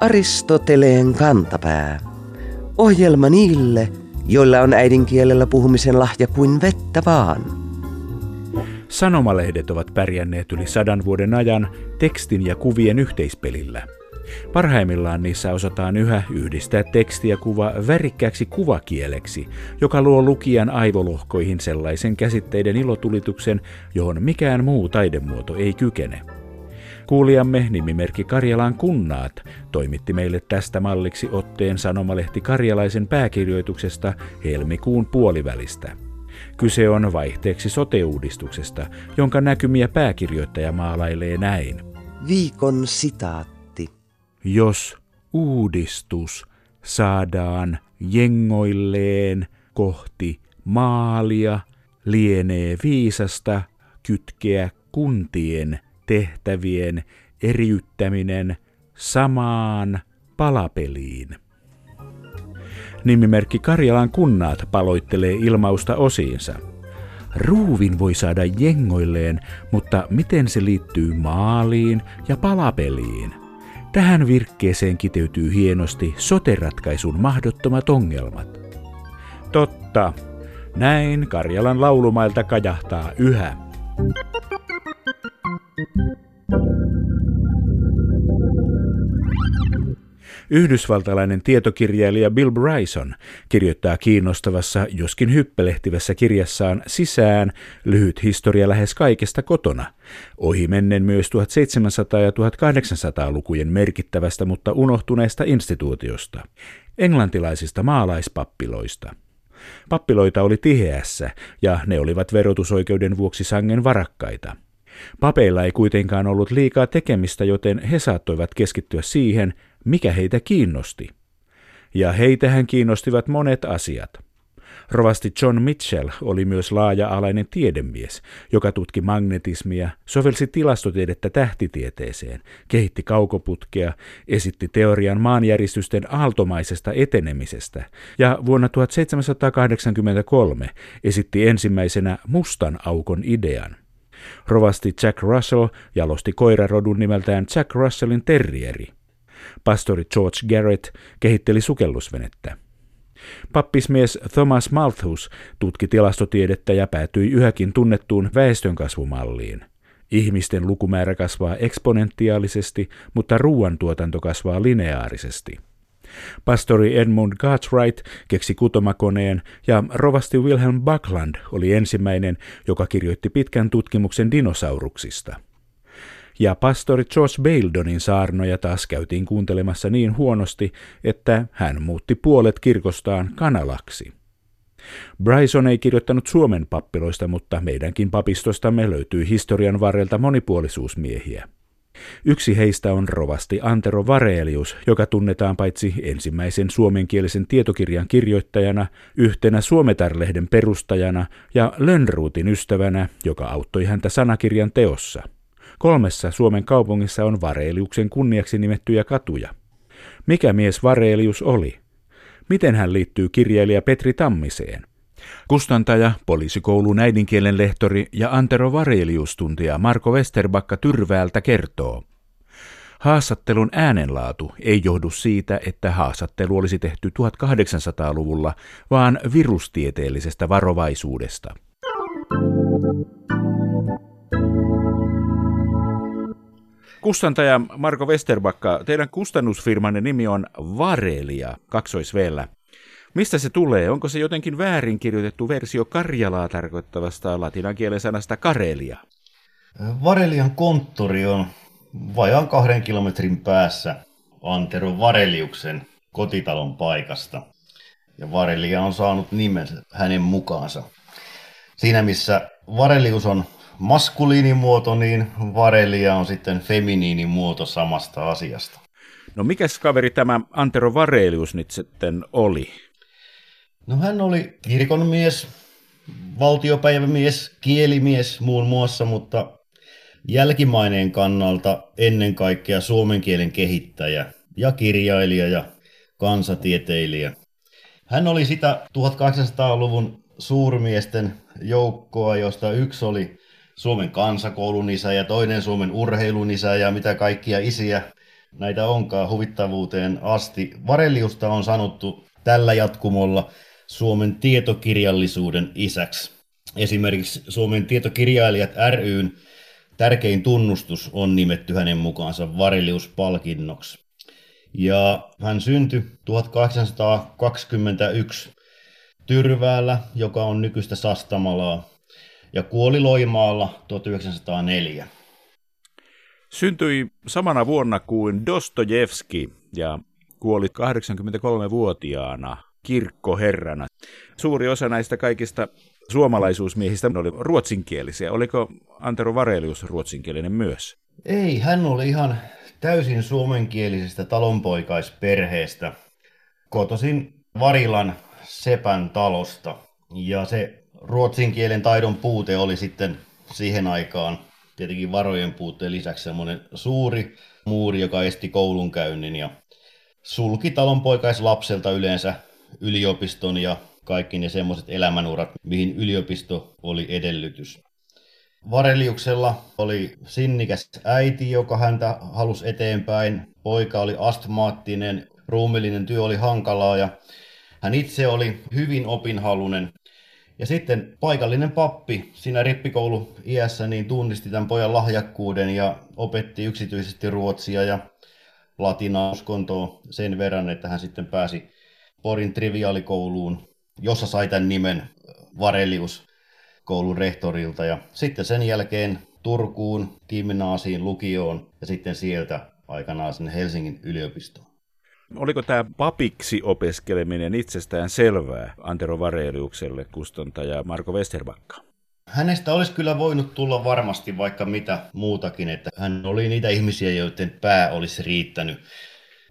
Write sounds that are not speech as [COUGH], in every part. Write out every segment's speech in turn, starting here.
Aristoteleen kantapää. Ohjelma niille, joilla on äidinkielellä puhumisen lahja kuin vettä vaan. Sanomalehdet ovat pärjänneet yli sadan vuoden ajan tekstin ja kuvien yhteispelillä. Parhaimmillaan niissä osataan yhä yhdistää teksti ja kuva värikkääksi kuvakieleksi, joka luo lukijan aivolohkoihin sellaisen käsitteiden ilotulituksen, johon mikään muu taidemuoto ei kykene. Kuulijamme nimimerkki Karjalan kunnaat toimitti meille tästä malliksi otteen sanomalehti Karjalaisen pääkirjoituksesta helmikuun puolivälistä. Kyse on vaihteeksi sote-uudistuksesta, jonka näkymiä pääkirjoittaja maalailee näin. Viikon sitaatti. Jos uudistus saadaan jengoilleen kohti maalia, lienee viisasta kytkeä kuntien tehtävien eriyttäminen samaan palapeliin. Nimimerkki Karjalan kunnat paloittelee ilmausta osiinsa. Ruuvin voi saada jengoilleen, mutta miten se liittyy maaliin ja palapeliin? Tähän virkkeeseen kiteytyy hienosti soteratkaisun mahdottomat ongelmat. Totta, näin Karjalan laulumailta kajahtaa yhä. Yhdysvaltalainen tietokirjailija Bill Bryson kirjoittaa kiinnostavassa, joskin hyppelehtivässä kirjassaan Sisään lyhyt historia lähes kaikesta kotona, ohimennen myös 1700- ja 1800-lukujen merkittävästä, mutta unohtuneesta instituutiosta, englantilaisista maalaispappiloista. Pappiloita oli tiheässä, ja ne olivat verotusoikeuden vuoksi sangen varakkaita – Papeilla ei kuitenkaan ollut liikaa tekemistä, joten he saattoivat keskittyä siihen, mikä heitä kiinnosti. Ja heitähän kiinnostivat monet asiat. Rovasti John Mitchell oli myös laaja-alainen tiedemies, joka tutki magnetismia, sovelsi tilastotiedettä tähtitieteeseen, kehitti kaukoputkea, esitti teorian maanjäristysten aaltomaisesta etenemisestä ja vuonna 1783 esitti ensimmäisenä mustan aukon idean. Rovasti Jack Russell jalosti koirarodun nimeltään Jack Russellin terrieri. Pastori George Garrett kehitteli sukellusvenettä. Pappismies Thomas Malthus tutki tilastotiedettä ja päätyi yhäkin tunnettuun väestönkasvumalliin. Ihmisten lukumäärä kasvaa eksponentiaalisesti, mutta ruoantuotanto kasvaa lineaarisesti. Pastori Edmund Cartwright keksi kutomakoneen ja rovasti Wilhelm Buckland oli ensimmäinen, joka kirjoitti pitkän tutkimuksen dinosauruksista. Ja pastori George Baildonin saarnoja taas käytiin kuuntelemassa niin huonosti, että hän muutti puolet kirkostaan kanalaksi. Bryson ei kirjoittanut Suomen pappiloista, mutta meidänkin papistostamme löytyy historian varrelta monipuolisuusmiehiä. Yksi heistä on rovasti Antero Varelius, joka tunnetaan paitsi ensimmäisen suomenkielisen tietokirjan kirjoittajana, yhtenä Suometar-lehden perustajana ja Lönnruutin ystävänä, joka auttoi häntä sanakirjan teossa. Kolmessa Suomen kaupungissa on Vareliuksen kunniaksi nimettyjä katuja. Mikä mies Varelius oli? Miten hän liittyy kirjailija Petri Tammiseen? Kustantaja, poliisikoulun äidinkielen lehtori ja Antero Varelius-tuntija Marko Westerbakka Tyrväältä kertoo. Haastattelun äänenlaatu ei johdu siitä, että haastattelu olisi tehty 1800-luvulla, vaan virustieteellisestä varovaisuudesta. Kustantaja Marko Westerbakka, teidän kustannusfirmanne nimi on Varelia, kaksoisveellä. Mistä se tulee? Onko se jotenkin väärin kirjoitettu versio Karjalaa tarkoittavasta latinankielen sanasta Karelia? Varelian konttori on vajaan kahden kilometrin päässä Antero Vareliuksen kotitalon paikasta. Ja Varelia on saanut nimensä hänen mukaansa. Siinä missä Varelius on maskuliinimuoto, niin Varelia on sitten feminiinimuoto samasta asiasta. No mikä kaveri tämä Antero Varelius nyt sitten oli? No hän oli kirkonmies, valtiopäivämies, kielimies muun muassa, mutta jälkimaineen kannalta ennen kaikkea suomen kielen kehittäjä ja kirjailija ja kansatieteilijä. Hän oli sitä 1800-luvun suurmiesten joukkoa, josta yksi oli Suomen kansakoulun isä ja toinen Suomen urheilun isä ja mitä kaikkia isiä näitä onkaan huvittavuuteen asti. Vareliusta on sanottu tällä jatkumolla Suomen tietokirjallisuuden isäksi. Esimerkiksi Suomen tietokirjailijat ryn tärkein tunnustus on nimetty hänen mukaansa Varelius-palkinnoksi. Ja hän syntyi 1821 Tyrväällä, joka on nykyistä Sastamalaa, ja kuoli Loimaalla 1904. Syntyi samana vuonna kuin Dostojevski ja kuoli 83-vuotiaana kirkkoherrana. Suuri osa näistä kaikista suomalaisuusmiehistä oli ruotsinkielisiä. Oliko Antero Varelius ruotsinkielinen myös? Ei, hän oli ihan täysin suomenkielisestä talonpoikaisperheestä. Kotosin Varilan Sepän talosta. Ja se ruotsin kielen taidon puute oli sitten siihen aikaan tietenkin varojen puutteen lisäksi semmoinen suuri muuri, joka esti koulunkäynnin ja sulki talonpoikaislapselta yleensä yliopiston ja kaikki ne semmoiset elämänurat, mihin yliopisto oli edellytys. Vareliuksella oli sinnikäs äiti, joka häntä halusi eteenpäin. Poika oli astmaattinen, ruumillinen työ oli hankalaa ja hän itse oli hyvin opinhalunen. Ja sitten paikallinen pappi siinä rippikoulu iässä niin tunnisti tämän pojan lahjakkuuden ja opetti yksityisesti ruotsia ja latinaa uskontoa sen verran, että hän sitten pääsi Porin triviaalikouluun, jossa sai tämän nimen Varelius koulun rehtorilta. Ja sitten sen jälkeen Turkuun, gymnaasiin, lukioon ja sitten sieltä aikanaan sinne Helsingin yliopistoon. Oliko tämä papiksi opiskeleminen itsestään selvää Antero Vareliukselle, kustantaja Marko Westerbakka? Hänestä olisi kyllä voinut tulla varmasti vaikka mitä muutakin, että hän oli niitä ihmisiä, joiden pää olisi riittänyt.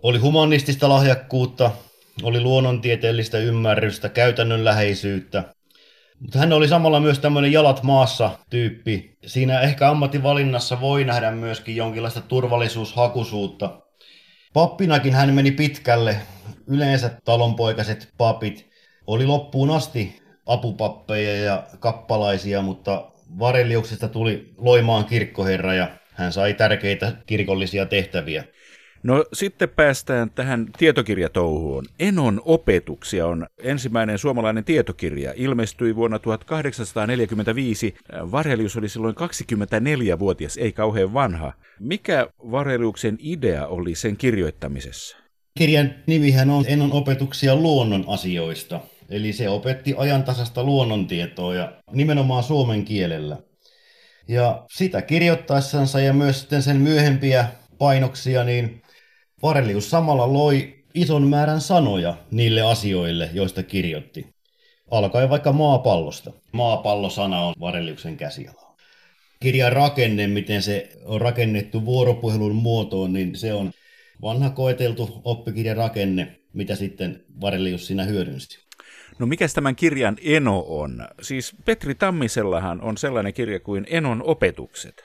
Oli humanistista lahjakkuutta, oli luonnontieteellistä ymmärrystä, käytännönläheisyyttä, mutta hän oli samalla myös tämmöinen jalat maassa tyyppi. Siinä ehkä ammattivalinnassa voi nähdä myöskin jonkinlaista turvallisuushakuisuutta. Pappinakin hän meni pitkälle. Yleensä talonpoikaiset papit oli loppuun asti apupappeja ja kappalaisia, mutta Vareliuksesta tuli Loimaan kirkkoherra ja hän sai tärkeitä kirkollisia tehtäviä. No sitten päästään tähän tietokirjatouhuun. Enon opetuksia on ensimmäinen suomalainen tietokirja. Ilmestyi vuonna 1845. Varelius oli silloin 24-vuotias, ei kauhean vanha. Mikä Vareliuksen idea oli sen kirjoittamisessa? Kirjan nimihän on Enon opetuksia luonnon asioista. Eli se opetti ajantasasta luonnontietoa ja nimenomaan suomen kielellä. Ja sitä kirjoittaessansa ja myös sen myöhempiä painoksia, niin Varelius samalla loi ison määrän sanoja niille asioille, joista kirjoitti. Alkaen vaikka maapallosta. Maapallosana on Vareliuksen käsiala. Kirjan rakenne, miten se on rakennettu vuoropuhelun muotoon, niin se on vanha koeteltu oppikirjan rakenne, mitä sitten Varelius siinä hyödynsi. No mikä tämän kirjan eno on? Siis Petri Tammisellahan on sellainen kirja kuin Enon opetukset.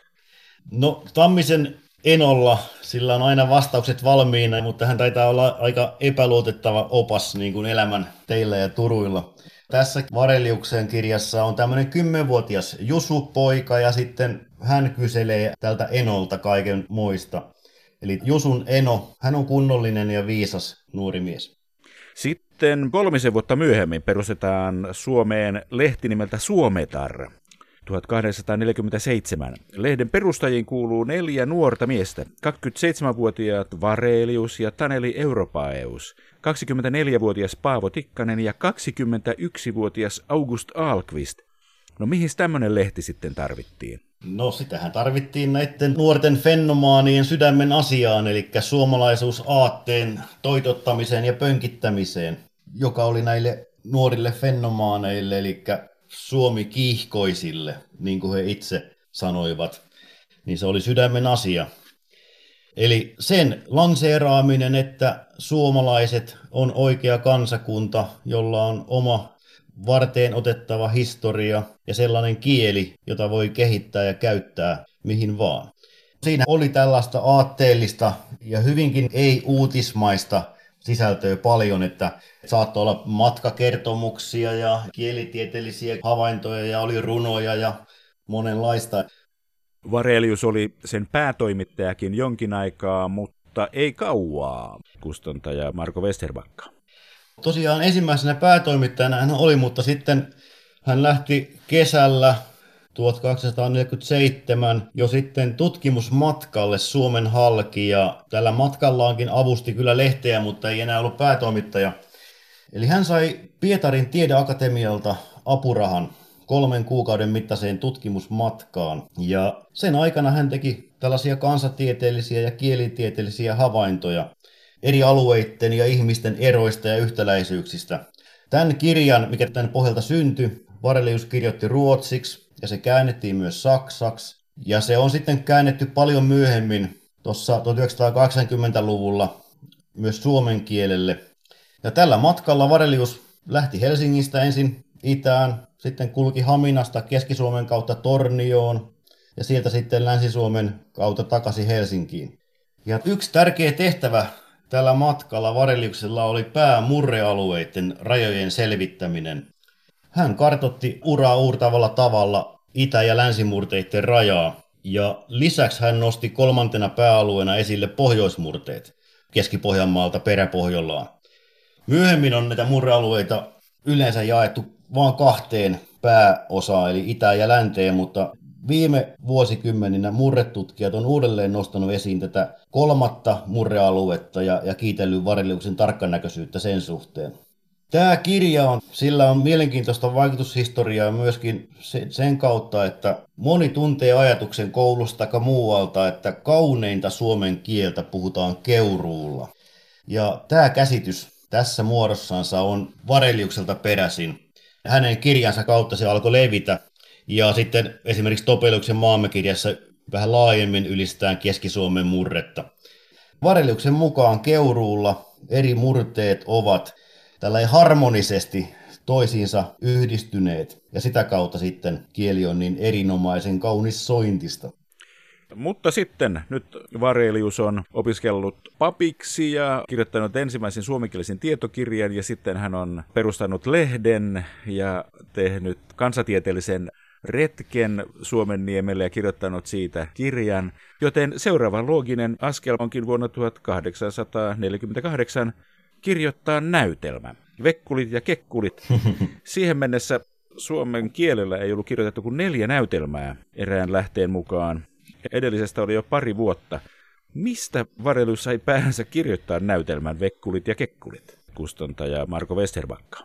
No Tammisen Enolla, sillä on aina vastaukset valmiina, mutta hän taitaa olla aika epäluotettava opas niin kuin elämän teillä ja turuilla. Tässä Vareliuksen kirjassa on tämmöinen kymmenvuotias Jusu-poika ja sitten hän kyselee tältä Enolta kaiken muista. Eli Jusun Eno, hän on kunnollinen ja viisas nuori mies. Sitten kolmisen vuotta myöhemmin perustetaan Suomeen lehti nimeltä Suometar. 1847. Lehden perustajiin kuuluu neljä nuorta miestä, 27-vuotiaat Varelius ja Taneli Europaeus, 24-vuotias Paavo Tikkanen ja 21-vuotias August Alkvist. No mihin tämmöinen lehti sitten tarvittiin? No sitähän tarvittiin näiden nuorten fenomaanien sydämen asiaan, eli suomalaisuusaatteen toitottamiseen ja pönkittämiseen, joka oli näille nuorille fenomaaneille, eli Suomi kiihkoisille, niin kuin he itse sanoivat, niin se oli sydämen asia. Eli sen lanseeraaminen, että suomalaiset on oikea kansakunta, jolla on oma varteen otettava historia ja sellainen kieli, jota voi kehittää ja käyttää mihin vaan. Siinä oli tällaista aatteellista ja hyvinkin ei-uutismaista sisältöä paljon, että saattoi olla matkakertomuksia ja kielitieteellisiä havaintoja ja oli runoja ja monenlaista. Varelius oli sen päätoimittajakin jonkin aikaa, mutta ei kauaa, kustantaja Marko Westerbakka. Tosiaan ensimmäisenä päätoimittajana hän oli, mutta sitten hän lähti kesällä 1247 jo sitten tutkimusmatkalle Suomen halki ja tällä matkallaankin avusti kyllä lehteä, mutta ei enää ollut päätoimittaja. Eli hän sai Pietarin tiedeakatemialta apurahan kolmen kuukauden mittaiseen tutkimusmatkaan. Ja sen aikana hän teki tällaisia kansatieteellisiä ja kielitieteellisiä havaintoja eri alueiden ja ihmisten eroista ja yhtäläisyyksistä. Tämän kirjan, mikä tämän pohjalta syntyi, Varelius kirjoitti ruotsiksi ja se käännettiin myös saksaksi. Ja se on sitten käännetty paljon myöhemmin, tuossa 1980-luvulla, myös suomen kielelle. Ja tällä matkalla Varelius lähti Helsingistä ensin itään, sitten kulki Haminasta Keski-Suomen kautta Tornioon ja sieltä sitten Länsi-Suomen kautta takaisin Helsinkiin. Ja yksi tärkeä tehtävä tällä matkalla Vareliuksella oli päämurrealueiden rajojen selvittäminen. Hän kartotti uraa uurtavalla tavalla itä- ja länsimurteiden rajaa, ja lisäksi hän nosti kolmantena pääalueena esille pohjoismurteet Keski-Pohjanmaalta peräpohjollaan. Myöhemmin on näitä murrealueita yleensä jaettu vain kahteen pääosaan, eli itä- ja länteen, mutta viime vuosikymmeninä murretutkijat on uudelleen nostanut esiin tätä kolmatta murrealuetta ja, ja kiitellyt Vareliuksen tarkkanäköisyyttä sen suhteen. Tämä kirja on, sillä on mielenkiintoista vaikutushistoriaa myöskin sen kautta, että moni tuntee ajatuksen koulusta tai muualta, että kauneinta suomen kieltä puhutaan keuruulla. Ja tämä käsitys tässä muodossansa on Vareliukselta peräisin. Hänen kirjansa kautta se alkoi levitä. Ja sitten esimerkiksi Topeliuksen maamekirjassa vähän laajemmin ylistään Keski-Suomen murretta. Vareliuksen mukaan Keuruulla eri murteet ovat tällä harmonisesti toisiinsa yhdistyneet, ja sitä kautta sitten kieli on niin erinomaisen kaunis sointista. Mutta sitten nyt Varelius on opiskellut papiksi ja kirjoittanut ensimmäisen suomenkielisen tietokirjan. Ja sitten hän on perustanut lehden ja tehnyt kansatieteellisen retken Suomen niemelle ja kirjoittanut siitä kirjan, joten seuraava looginen askel onkin vuonna 1848 kirjoittaa näytelmä. Vekkulit ja kekkulit. [LAUGHS] Siihen mennessä suomen kielellä ei ollut kirjoitettu kuin neljä näytelmää erään lähteen mukaan. Edellisestä oli jo pari vuotta. Mistä Varelius sai päänsä kirjoittaa näytelmän Vekkulit ja kekkulit? Kustantaja Marko Westerbakka.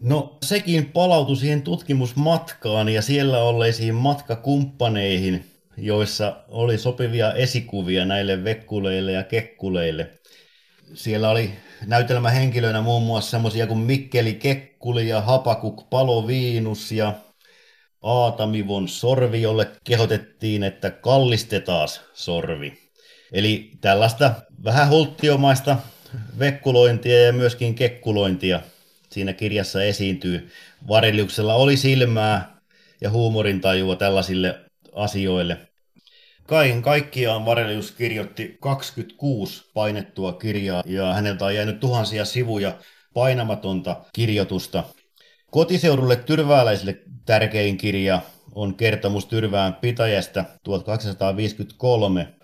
No sekin palautui siihen tutkimusmatkaan ja siellä olleisiin matkakumppaneihin, joissa oli sopivia esikuvia näille vekkuleille ja kekkuleille. Siellä oli näytelmähenkilöinä muun muassa semmoisia kuin Mikkeli Kekkuli ja Hapakuk Paloviinus ja Aatamivon sorvi, jolle kehotettiin, että kallistetaan sorvi. Eli tällaista vähän hulttiomaista vekkulointia ja myöskin kekkulointia siinä kirjassa esiintyy. Variliuksella oli silmää ja huumorintajua tällaisille asioille. Kaiken kaikkiaan Varelius kirjoitti 26 painettua kirjaa ja häneltä on jäänyt tuhansia sivuja painamatonta kirjoitusta. Kotiseudulle tyrvääläisille tärkein kirja on kertomus Tyrvään pitäjästä 1253.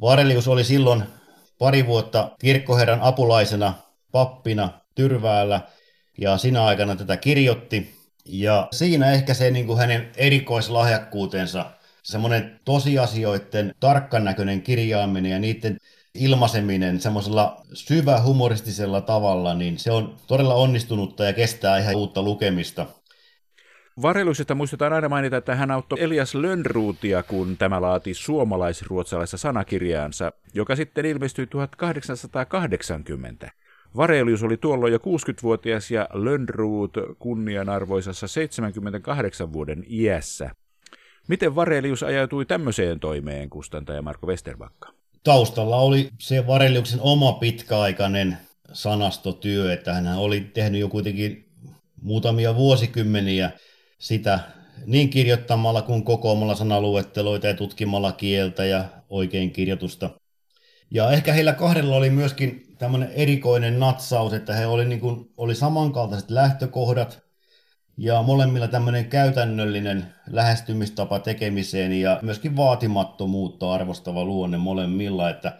Varelius oli silloin pari vuotta kirkkoherran apulaisena pappina Tyrväällä ja sinä aikana tätä kirjoitti. Ja siinä ehkä se niin kuin hänen erikoislahjakkuutensa semmoinen tosiasioiden tarkkanäköinen kirjaaminen ja niiden ilmaiseminen semmoisella syvä humoristisella tavalla, niin se on todella onnistunutta ja kestää ihan uutta lukemista. Varelusesta muistetaan aina mainita, että hän auttoi Elias Lönnruutia, kun tämä laati suomalais-ruotsalaisessa sanakirjaansa, joka sitten ilmestyi 1880. Varelius oli tuolloin jo 60-vuotias ja Lönnruut kunnianarvoisessa 78 vuoden iässä. Miten Varelius ajautui tämmöiseen toimeen, kustantaja Marko Westerbakka? Taustalla oli se Vareliuksen oma pitkäaikainen sanastotyö, että hän oli tehnyt jo kuitenkin muutamia vuosikymmeniä sitä niin kirjoittamalla kuin kokoamalla sanaluetteloita ja tutkimalla kieltä ja oikein kirjoitusta. Ja ehkä heillä kahdella oli myöskin tämmöinen erikoinen natsaus, että he oli, niin kuin, oli samankaltaiset lähtökohdat ja molemmilla tämmöinen käytännöllinen lähestymistapa tekemiseen ja myöskin vaatimattomuutta arvostava luonne molemmilla, että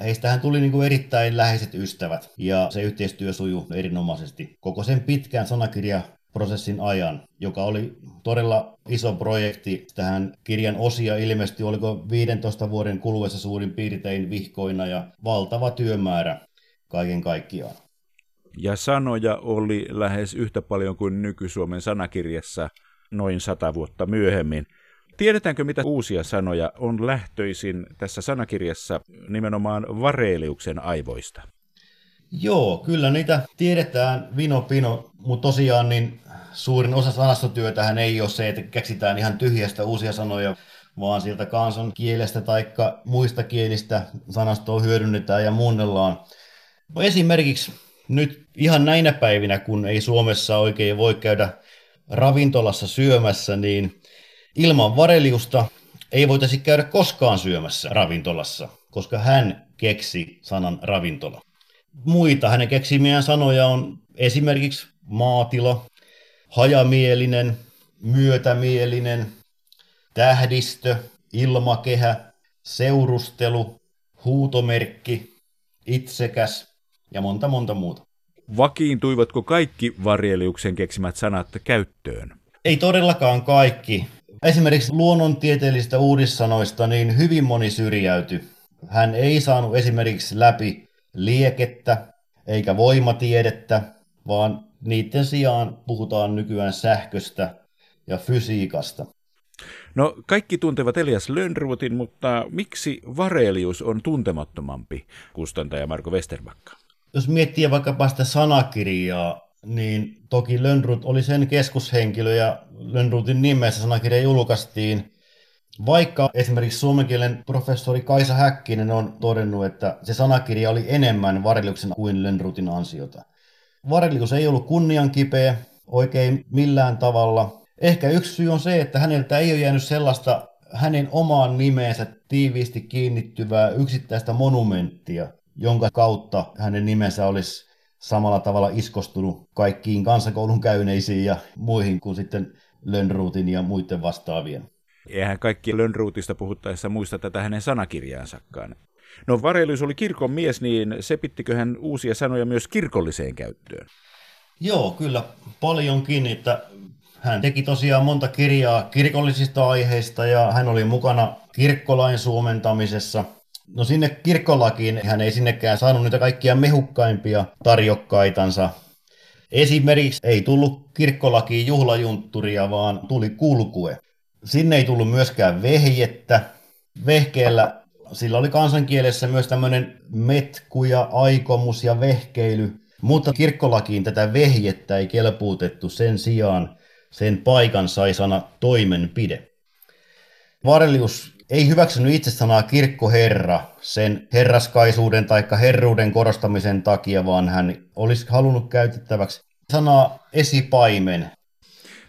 heistähän tuli niin kuin erittäin läheiset ystävät ja se yhteistyö sujuu erinomaisesti koko sen pitkän sanakirjaprosessin ajan, joka oli todella iso projekti. Tähän kirjan osia ilmeisesti oliko 15 vuoden kuluessa suurin piirtein vihkoina ja valtava työmäärä kaiken kaikkiaan ja sanoja oli lähes yhtä paljon kuin nyky-Suomen sanakirjassa noin sata vuotta myöhemmin. Tiedetäänkö, mitä uusia sanoja on lähtöisin tässä sanakirjassa nimenomaan Vareliuksen aivoista? Joo, kyllä niitä tiedetään vino pino, mutta tosiaan niin suurin osa sanastotyötähän ei ole se, että keksitään ihan tyhjästä uusia sanoja, vaan sieltä kansan kielestä tai muista kielistä sanastoa hyödynnetään ja muunnellaan. Esimerkiksi nyt ihan näinä päivinä, kun ei Suomessa oikein voi käydä ravintolassa syömässä, niin ilman Vareliusta ei voitaisi käydä koskaan syömässä ravintolassa, koska hän keksi sanan ravintola. Muita hänen keksimiään sanoja on esimerkiksi maatilo, hajamielinen, myötämielinen, tähdistö, ilmakehä, seurustelu, huutomerkki, itsekäs, ja monta monta muuta. Vakiintuivatko kaikki Vareliuksen keksimät sanat käyttöön? Ei todellakaan kaikki. Esimerkiksi luonnontieteellisistä uudissanoista niin hyvin moni syrjäytyi. Hän ei saanut esimerkiksi läpi liekettä eikä voimatiedettä, vaan niiden sijaan puhutaan nykyään sähköstä ja fysiikasta. No, kaikki tuntevat Elias Lönnruutin, mutta miksi Varelius on tuntemattomampi, kustantaja Marko Westerbakka? Jos miettii vaikkapa sitä sanakirjaa, niin toki Lönnrut oli sen keskushenkilö ja Lönnrutin nimessä sanakirja julkaistiin. Vaikka esimerkiksi suomen kielen professori Kaisa Häkkinen on todennut, että se sanakirja oli enemmän Vareliuksen kuin Lönnrutin ansiota. Varelius ei ollut kunniankipeä oikein millään tavalla. Ehkä yksi syy on se, että häneltä ei ole jäänyt sellaista hänen omaan nimeensä tiiviisti kiinnittyvää yksittäistä monumenttia – jonka kautta hänen nimensä olisi samalla tavalla iskostunut kaikkiin kansakoulun käyneisiin ja muihin kuin sitten Lönnruutin ja muiden vastaavien. Eihän kaikki Lönnruutista puhuttaessa muista tätä hänen sanakirjaansakaan. No Varelius oli kirkon mies, niin sepittikö hän uusia sanoja myös kirkolliseen käyttöön? Joo, kyllä paljonkin, että hän teki tosiaan monta kirjaa kirkollisista aiheista ja hän oli mukana kirkkolain suomentamisessa – No sinne kirkkolakiin hän ei sinnekään saanut niitä kaikkia mehukkaimpia tarjokkaitansa. Esimerkiksi ei tullut kirkkolakiin juhlajuntturia, vaan tuli kulkue. Sinne ei tullut myöskään vehjettä. Vehkeellä sillä oli kansankielessä myös tämmöinen metku ja aikomus ja vehkeily, mutta kirkkolakiin tätä vehjettä ei kelpuutettu sen sijaan. Sen paikan sai sana toimenpide. Varelius ei hyväksynyt itse sanaa kirkkoherra sen herraskaisuuden tai herruuden korostamisen takia, vaan hän olisi halunnut käytettäväksi sanaa esipaimen.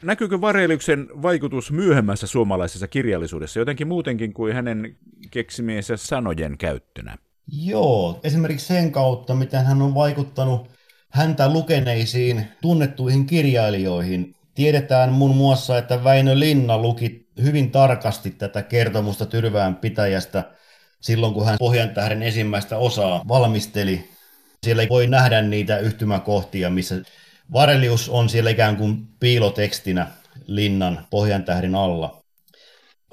Näkyykö Vareliuksen vaikutus myöhemmässä suomalaisessa kirjallisuudessa jotenkin muutenkin kuin hänen keksimiensä sanojen käyttönä? Joo, esimerkiksi sen kautta, miten hän on vaikuttanut häntä lukeneisiin tunnettuihin kirjailijoihin. Tiedetään muun muassa, että Väinö Linna luki hyvin tarkasti tätä kertomusta Tyrvään pitäjästä silloin, kun hän Pohjantähden ensimmäistä osaa valmisteli. Siellä voi nähdä niitä yhtymäkohtia, missä Varelius on siellä ikään kuin piilotekstinä linnan Pohjantähden alla.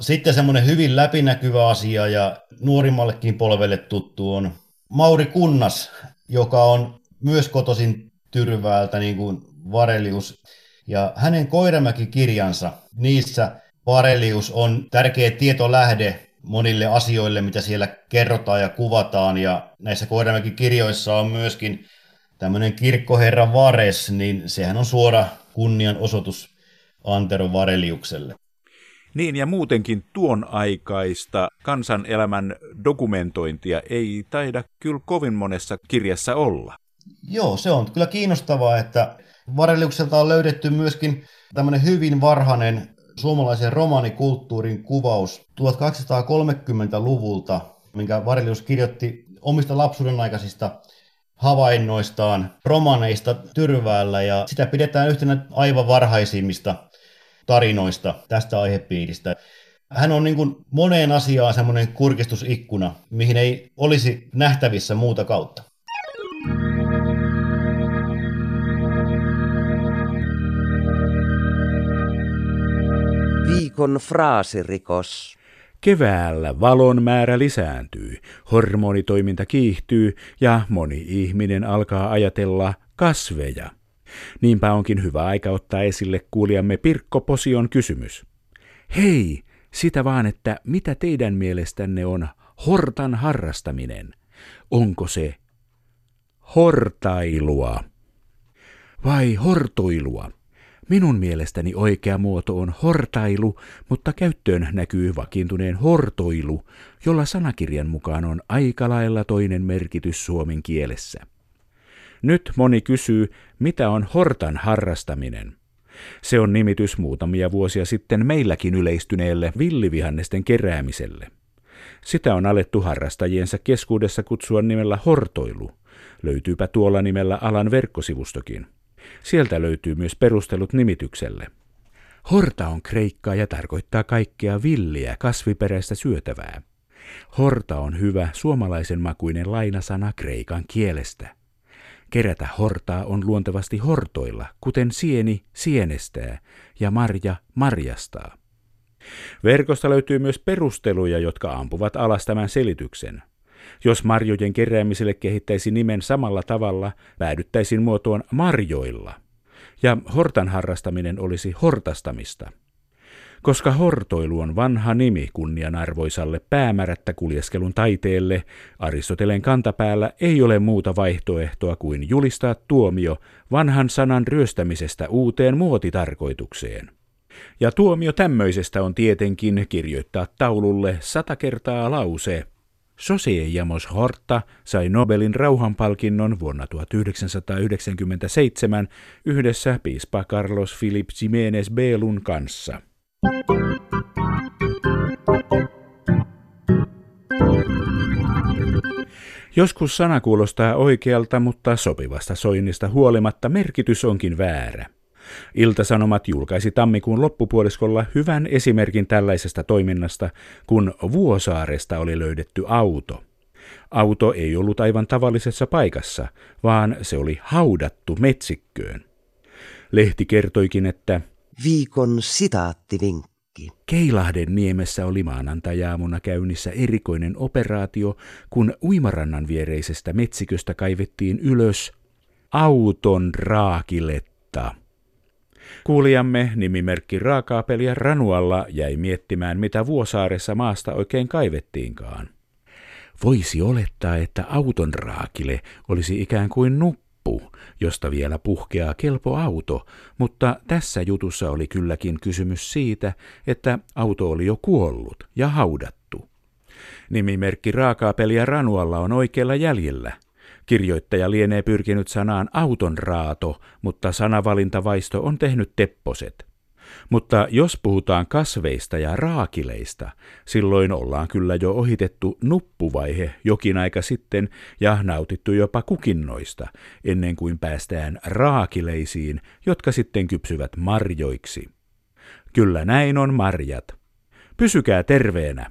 Sitten semmoinen hyvin läpinäkyvä asia ja nuorimmallekin polvelle tuttu on Mauri Kunnas, joka on myös kotoisin Tyrväältä niin kuin Varelius. Ja hänen Koiramäki-kirjansa, niissä Varelius on tärkeä tietolähde monille asioille, mitä siellä kerrotaan ja kuvataan. Ja näissä Koiramäki kirjoissa on myöskin tämmöinen kirkkoherra Vares, niin sehän on suora kunnianosoitus Antero Vareliukselle. Niin, ja muutenkin tuon aikaista kansanelämän dokumentointia ei taida kyllä kovin monessa kirjassa olla. Joo, se on kyllä kiinnostavaa, että Vareliukselta on löydetty myöskin tämmöinen hyvin varhainen suomalaisen romaanikulttuurin kuvaus 1830-luvulta, minkä Varelius kirjoitti omista lapsuuden aikaisista havainnoistaan, romaneista Tyrväällä ja sitä pidetään yhtenä aivan varhaisimmista tarinoista tästä aihepiiristä. Hän on niin kuin moneen asiaan semmoinen kurkistusikkuna, mihin ei olisi nähtävissä muuta kautta. Viikon fraasirikos. Keväällä valon määrä lisääntyy, hormonitoiminta kiihtyy ja moni ihminen alkaa ajatella kasveja. Niinpä onkin hyvä aika ottaa esille kuulijamme Pirkko Posion kysymys. Hei, sitä vaan, että mitä teidän mielestänne on hortan harrastaminen? Onko se hortailua vai hortoilua? Minun mielestäni oikea muoto on hortailu, mutta käyttöön näkyy vakiintuneen hortoilu, jolla sanakirjan mukaan on aika lailla toinen merkitys suomen kielessä. Nyt moni kysyy, mitä on hortan harrastaminen. Se on nimitys muutamia vuosia sitten meilläkin yleistyneelle villivihannesten keräämiselle. Sitä on alettu harrastajiensa keskuudessa kutsua nimellä hortoilu. Löytyypä tuolla nimellä alan verkkosivustokin. Sieltä löytyy myös perustelut nimitykselle. Horta on kreikkaa ja tarkoittaa kaikkea villiä, kasviperäistä syötävää. Horta on hyvä suomalaisen makuinen lainasana kreikan kielestä. Kerätä hortaa on luontevasti hortoilla, kuten sieni sienestää ja marja marjastaa. Verkosta löytyy myös perusteluja, jotka ampuvat alas tämän selityksen. Jos marjojen keräämiselle kehittäisi nimen samalla tavalla, päädyttäisiin muotoon marjoilla. Ja hortan harrastaminen olisi hortastamista. Koska hortoilu on vanha nimi kunnianarvoisalle päämärättä kuljeskelun taiteelle, Aristoteleen kantapäällä ei ole muuta vaihtoehtoa kuin julistaa tuomio vanhan sanan ryöstämisestä uuteen muotitarkoitukseen. Ja tuomio tämmöisestä on tietenkin kirjoittaa taululle sata kertaa lause – José Jamos Horta sai Nobelin rauhanpalkinnon vuonna 1997 yhdessä piispa Carlos Philip Jiménez Belun kanssa. Joskus sana kuulostaa oikealta, mutta sopivasta soinnista huolimatta merkitys onkin väärä. Iltasanomat julkaisi tammikuun loppupuoliskolla hyvän esimerkin tällaisesta toiminnasta, kun Vuosaaresta oli löydetty auto. Auto ei ollut aivan tavallisessa paikassa, vaan se oli haudattu metsikköön. Lehti kertoikin, että Viikon sitaattivinkki. Keilahden niemessä oli maanantajaamuna käynnissä erikoinen operaatio, kun uimarannan viereisestä metsiköstä kaivettiin ylös auton raakiletta. Kuulijamme nimimerkki Raakaapeliä Ranualla jäi miettimään, mitä Vuosaaressa maasta oikein kaivettiinkaan. Voisi olettaa, että auton raakile olisi ikään kuin nuppu, josta vielä puhkeaa kelpo auto, mutta tässä jutussa oli kylläkin kysymys siitä, että auto oli jo kuollut ja haudattu. Nimimerkki Raakaapeliä Ranualla on oikealla jäljellä – Kirjoittaja lienee pyrkinyt sanaan auton raato, mutta sanavalintavaisto on tehnyt tepposet. Mutta jos puhutaan kasveista ja raakileista, silloin ollaan kyllä jo ohitettu nuppuvaihe jokin aika sitten ja nautittu jopa kukinnoista, ennen kuin päästään raakileisiin, jotka sitten kypsyvät marjoiksi. Kyllä näin on marjat. Pysykää terveenä.